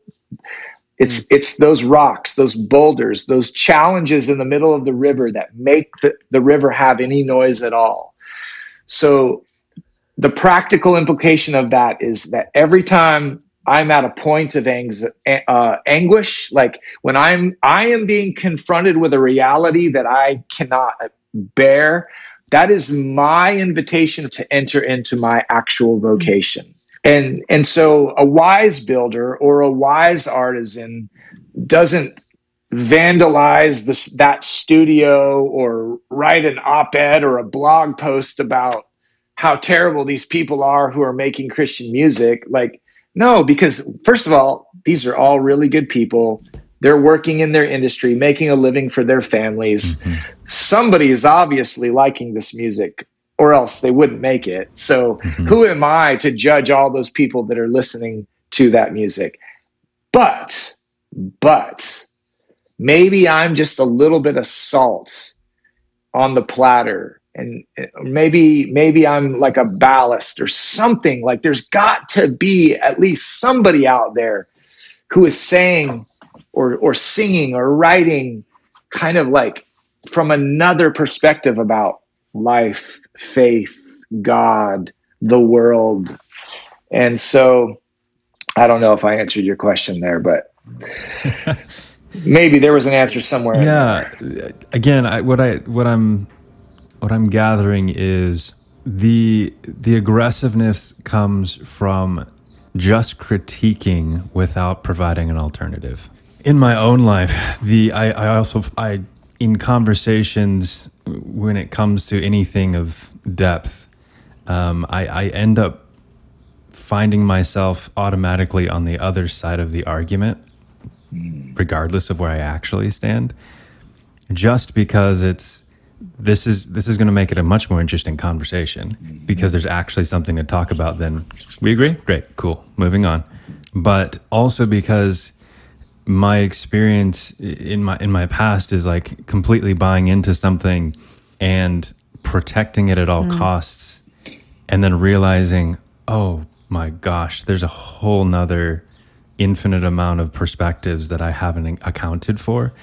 it's mm. it's those rocks, those boulders, those challenges in the middle of the river that make the, the river have any noise at all. So the practical implication of that is that every time I'm at a point of anx- uh, anguish, like when I'm I am being confronted with a reality that I cannot bear, that is my invitation to enter into my actual vocation. And and so a wise builder or a wise artisan doesn't vandalize this that studio or write an op-ed or a blog post about how terrible these people are who are making Christian music. Like, no, because first of all, these are all really good people they're working in their industry, making a living for their families. Mm-hmm. Somebody is obviously liking this music, or else they wouldn't make it. So, mm-hmm. who am I to judge all those people that are listening to that music? But, but, maybe I'm just a little bit of salt on the platter and maybe maybe i'm like a ballast or something like there's got to be at least somebody out there who is saying or or singing or writing kind of like from another perspective about life, faith, God, the world. And so I don't know if I answered your question there, but maybe there was an answer somewhere. Yeah. Again, I, what I what I'm what I'm gathering is the the aggressiveness comes from just critiquing without providing an alternative in my own life, the I, I also I in conversations when it comes to anything of depth, um, I, I end up finding myself automatically on the other side of the argument, regardless of where I actually stand, just because it's this is this is going to make it a much more interesting conversation because there's actually something to talk about. Then we agree, great, cool, moving on. But also because my experience in my in my past is like completely buying into something and protecting it at all mm. costs and then realizing oh my gosh there's a whole nother infinite amount of perspectives that i haven't accounted for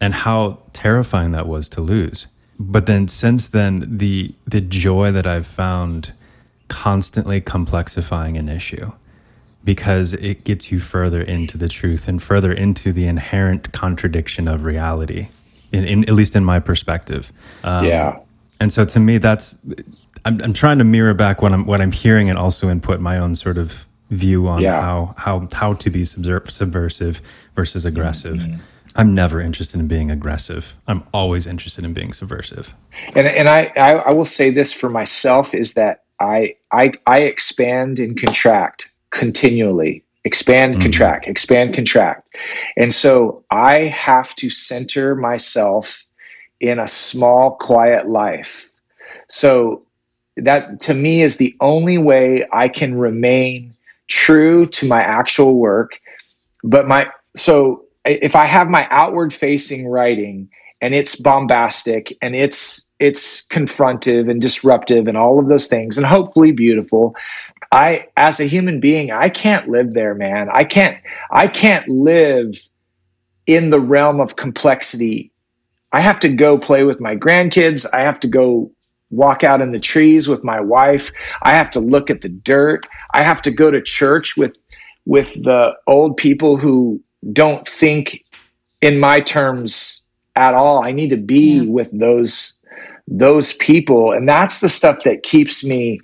and how terrifying that was to lose but then since then the the joy that i've found constantly complexifying an issue because it gets you further into the truth and further into the inherent contradiction of reality, in, in at least in my perspective. Um, yeah. And so to me, that's I'm, I'm trying to mirror back what I'm what I'm hearing and also input my own sort of view on yeah. how how how to be subversive versus aggressive. Mm-hmm. I'm never interested in being aggressive. I'm always interested in being subversive. And and I, I, I will say this for myself is that I I I expand and contract continually. Expand mm-hmm. contract. Expand contract. And so i have to center myself in a small quiet life. So that to me is the only way i can remain true to my actual work. But my so if i have my outward facing writing and it's bombastic and it's it's confrontive and disruptive and all of those things and hopefully beautiful I as a human being, I can't live there, man. I can't I can't live in the realm of complexity. I have to go play with my grandkids. I have to go walk out in the trees with my wife. I have to look at the dirt. I have to go to church with with the old people who don't think in my terms at all. I need to be yeah. with those those people. And that's the stuff that keeps me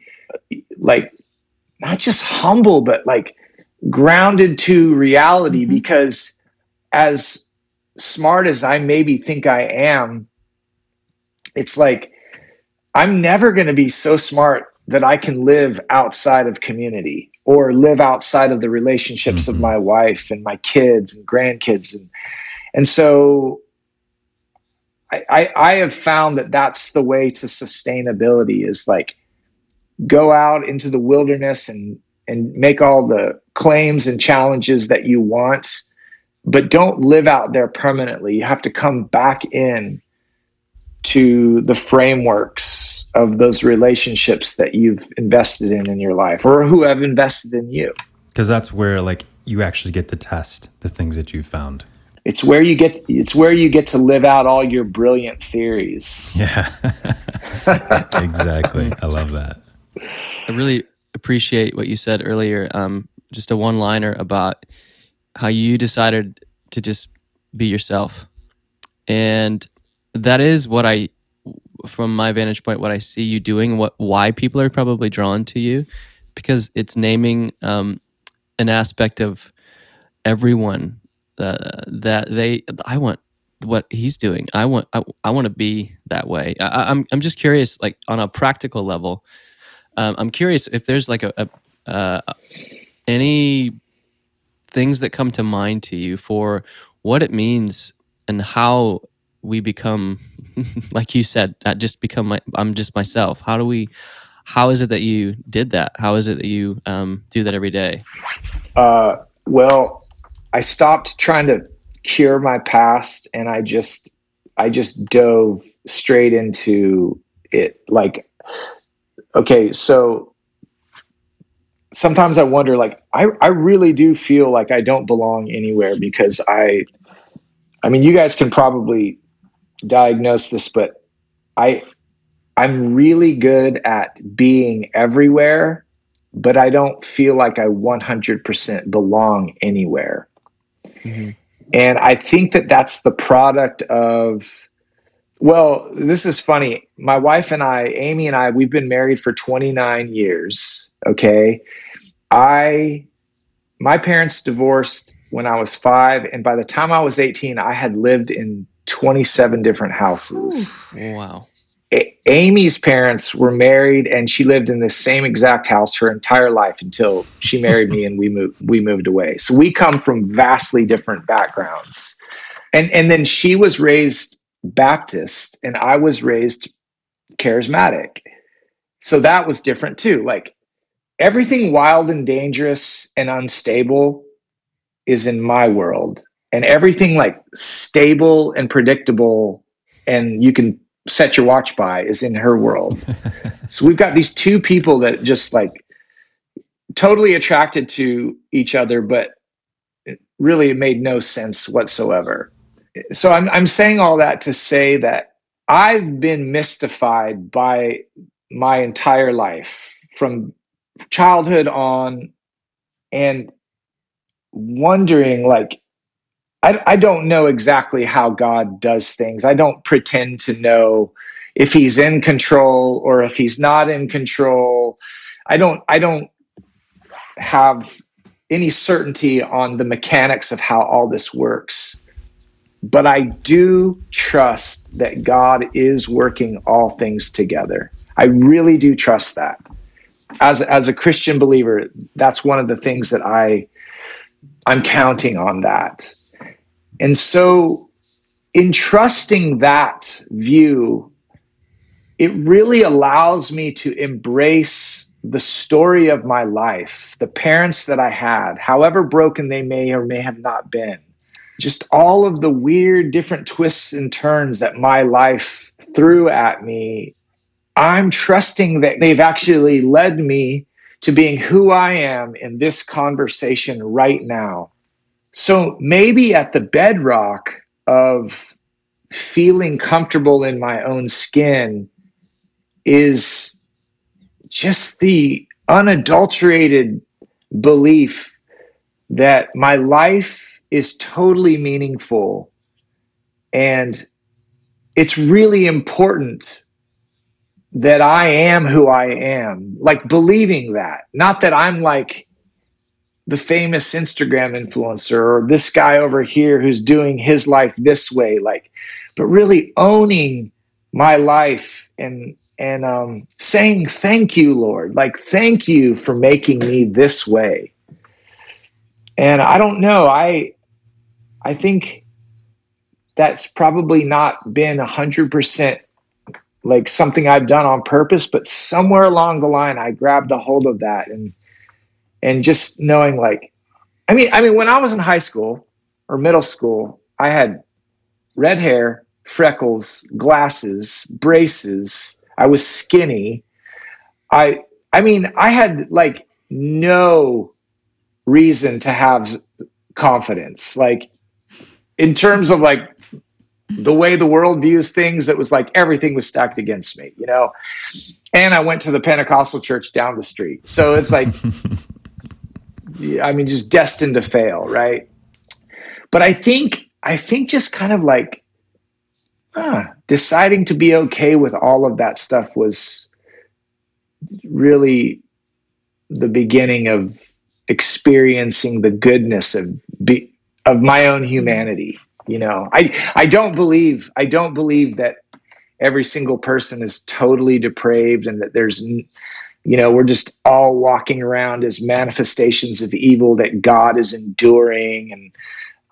like not just humble, but like grounded to reality mm-hmm. because as smart as I maybe think I am, it's like I'm never going to be so smart that I can live outside of community or live outside of the relationships mm-hmm. of my wife and my kids and grandkids and and so I, I, I have found that that's the way to sustainability is like go out into the wilderness and and make all the claims and challenges that you want but don't live out there permanently. You have to come back in to the frameworks of those relationships that you've invested in in your life or who have invested in you. Because that's where like you actually get to test the things that you've found. It's where you get it's where you get to live out all your brilliant theories. Yeah. (laughs) Exactly. I love that i really appreciate what you said earlier um, just a one liner about how you decided to just be yourself and that is what I, from my vantage point, what I see you doing, what why people are probably drawn to you, because it's naming um, an aspect of everyone uh, that they. I want what he's doing. I want. I, I want to be that way. I, I'm, I'm just curious, like on a practical level. Um, I'm curious if there's like a, a uh, any things that come to mind to you for what it means and how we become (laughs) like you said I just become my i'm just myself. How do we how is it that you did that? How is it that you um, do that every day? Uh, well i stopped trying to cure my past and i just i just dove straight into it. Like okay so sometimes i wonder like i i really do feel like i don't belong anywhere because i i mean you guys can probably diagnose this, but I I'm really good at being everywhere, but I don't feel like I 100% belong anywhere. Mm-hmm. And I think that that's the product of well, this is funny. My wife and I, Amy and I, we've been married for 29 years, okay? I my parents divorced when I was 5 and by the time I was 18, I had lived in 27 different houses. Wow. A- Amy's parents were married and she lived in the same exact house her entire life until she married me and we moved we moved away. So we come from vastly different backgrounds. And and then she was raised Baptist and I was raised charismatic. So that was different too. Like everything wild and dangerous and unstable is in my world and everything like stable and predictable and you can set your watch by is in her world. (laughs) so we've got these two people that just like totally attracted to each other, but it really made no sense whatsoever. So I'm I'm saying all that to say that I've been mystified by my entire life from childhood on and wondering like I, I don't know exactly how God does things. I don't pretend to know if he's in control or if he's not in control. I don't I don't have any certainty on the mechanics of how all this works. But I do trust that God is working all things together. I really do trust that. As as a Christian believer, that's one of the things that I I'm counting on that. And so, in trusting that view, it really allows me to embrace the story of my life, the parents that I had, however broken they may or may have not been, just all of the weird different twists and turns that my life threw at me. I'm trusting that they've actually led me to being who I am in this conversation right now. So maybe at the bedrock of feeling comfortable in my own skin is just the unadulterated belief that my life is totally meaningful. And it's really important that I am who I am, like believing that, not that I'm like the famous Instagram influencer or this guy over here who's doing his life this way, like, but really owning my life and and um, saying thank you, Lord, like thank you for making me this way. And I don't know, I I think that's probably not been a hundred percent like something I've done on purpose, but somewhere along the line I grabbed a hold of that and and just knowing like I mean I mean when I was in high school or middle school, I had red hair, freckles, glasses, braces, I was skinny. I I mean, I had like no reason to have confidence. Like in terms of like the way the world views things, it was like everything was stacked against me, you know. And I went to the Pentecostal church down the street. So it's like (laughs) I mean just destined to fail, right? But I think I think just kind of like ah, deciding to be okay with all of that stuff was really the beginning of experiencing the goodness of be, of my own humanity you know i i don't believe i don't believe that every single person is totally depraved and that there's you know we're just all walking around as manifestations of evil that god is enduring and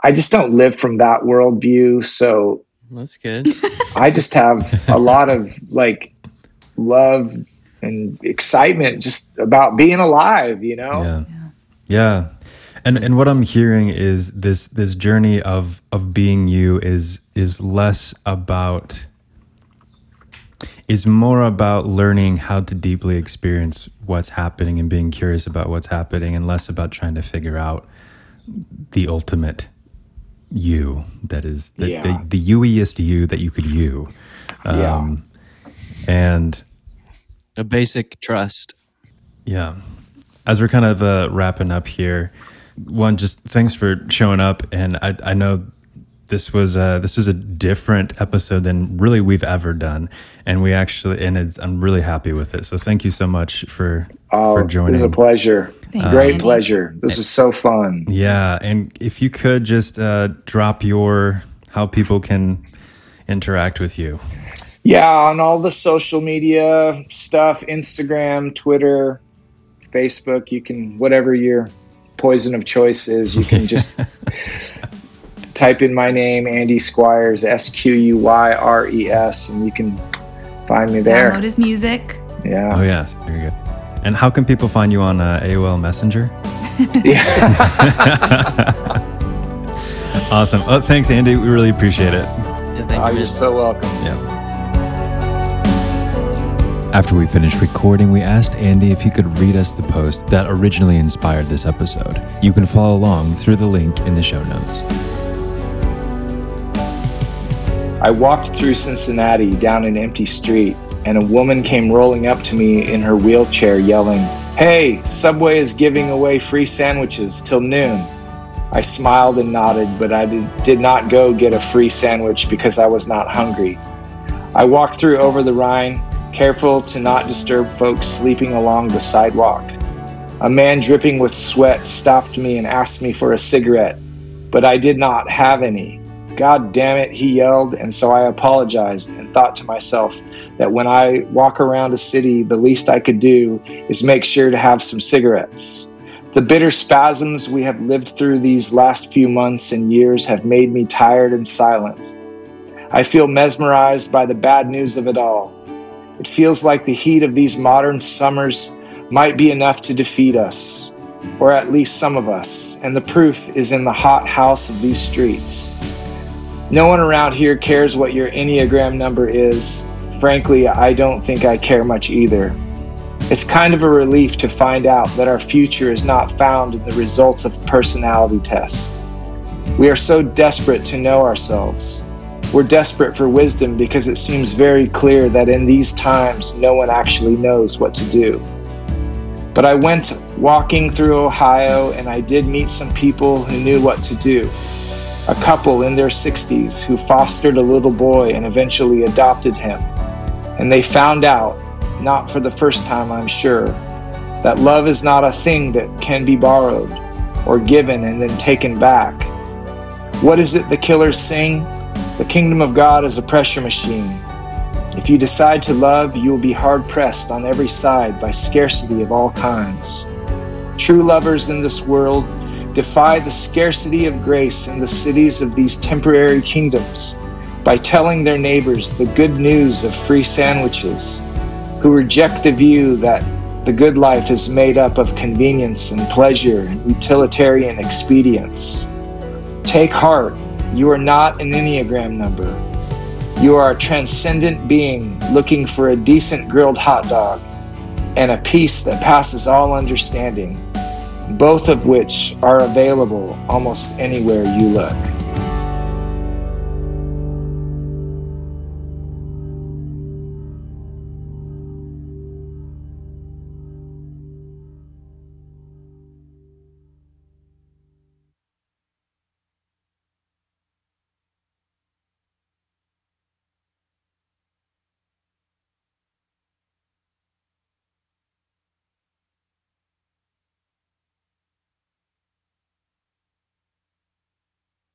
i just don't live from that worldview so that's good. (laughs) I just have a lot of like love and excitement just about being alive, you know? Yeah. Yeah. And and what I'm hearing is this this journey of of being you is is less about is more about learning how to deeply experience what's happening and being curious about what's happening and less about trying to figure out the ultimate you that is the, yeah. the, the youiest you that you could you um, yeah. and a basic trust yeah as we're kind of uh, wrapping up here one just thanks for showing up and i, I know this was a, this was a different episode than really we've ever done and we actually and it's i'm really happy with it so thank you so much for oh, for joining it was a pleasure Thanks, Great Andy. pleasure. This was so fun. Yeah, and if you could just uh, drop your how people can interact with you. Yeah, on all the social media stuff, Instagram, Twitter, Facebook, you can whatever your poison of choice is, you can just (laughs) type in my name, Andy Squyres, S Q U Y R E S, and you can find me there. Download his music. Yeah. Oh yes, very good. And how can people find you on uh, AOL Messenger? (laughs) (laughs) awesome. Oh, thanks, Andy. We really appreciate it. Yeah, thank oh, you. You're so welcome. Yeah. After we finished recording, we asked Andy if he could read us the post that originally inspired this episode. You can follow along through the link in the show notes. I walked through Cincinnati down an empty street and a woman came rolling up to me in her wheelchair yelling, Hey, Subway is giving away free sandwiches till noon. I smiled and nodded, but I did not go get a free sandwich because I was not hungry. I walked through Over-the-Rhine, careful to not disturb folks sleeping along the sidewalk. A man dripping with sweat stopped me and asked me for a cigarette, but I did not have any. God damn it, he yelled, and so I apologized and thought to myself that when I walk around a city, the least I could do is make sure to have some cigarettes. The bitter spasms we have lived through these last few months and years have made me tired and silent. I feel mesmerized by the bad news of it all. It feels like the heat of these modern summers might be enough to defeat us, or at least some of us, and the proof is in the hot house of these streets. No one around here cares what your Enneagram number is. Frankly, I don't think I care much either. It's kind of a relief to find out that our future is not found in the results of personality tests. We are so desperate to know ourselves. We're desperate for wisdom because it seems very clear that in these times no one actually knows what to do. But I went walking through Ohio and I did meet some people who knew what to do a couple in their 60s who fostered a little boy and eventually adopted him. And they found out not for the first time, I'm sure, that love is not a thing that can be borrowed or given and then taken back. What is it the Killers sing? The kingdom of God is a pressure machine. If you decide to love, you will be hard pressed on every side by scarcity of all kinds. True lovers in this world defy the scarcity of grace in the cities of these temporary kingdoms by telling their neighbors the good news of free sandwiches, who reject the view that the good life is made up of convenience and pleasure and utilitarian expedience. Take heart, you are not an Enneagram number. You are a transcendent being looking for a decent grilled hot dog and a peace that passes all understanding, both of which are available almost anywhere you look.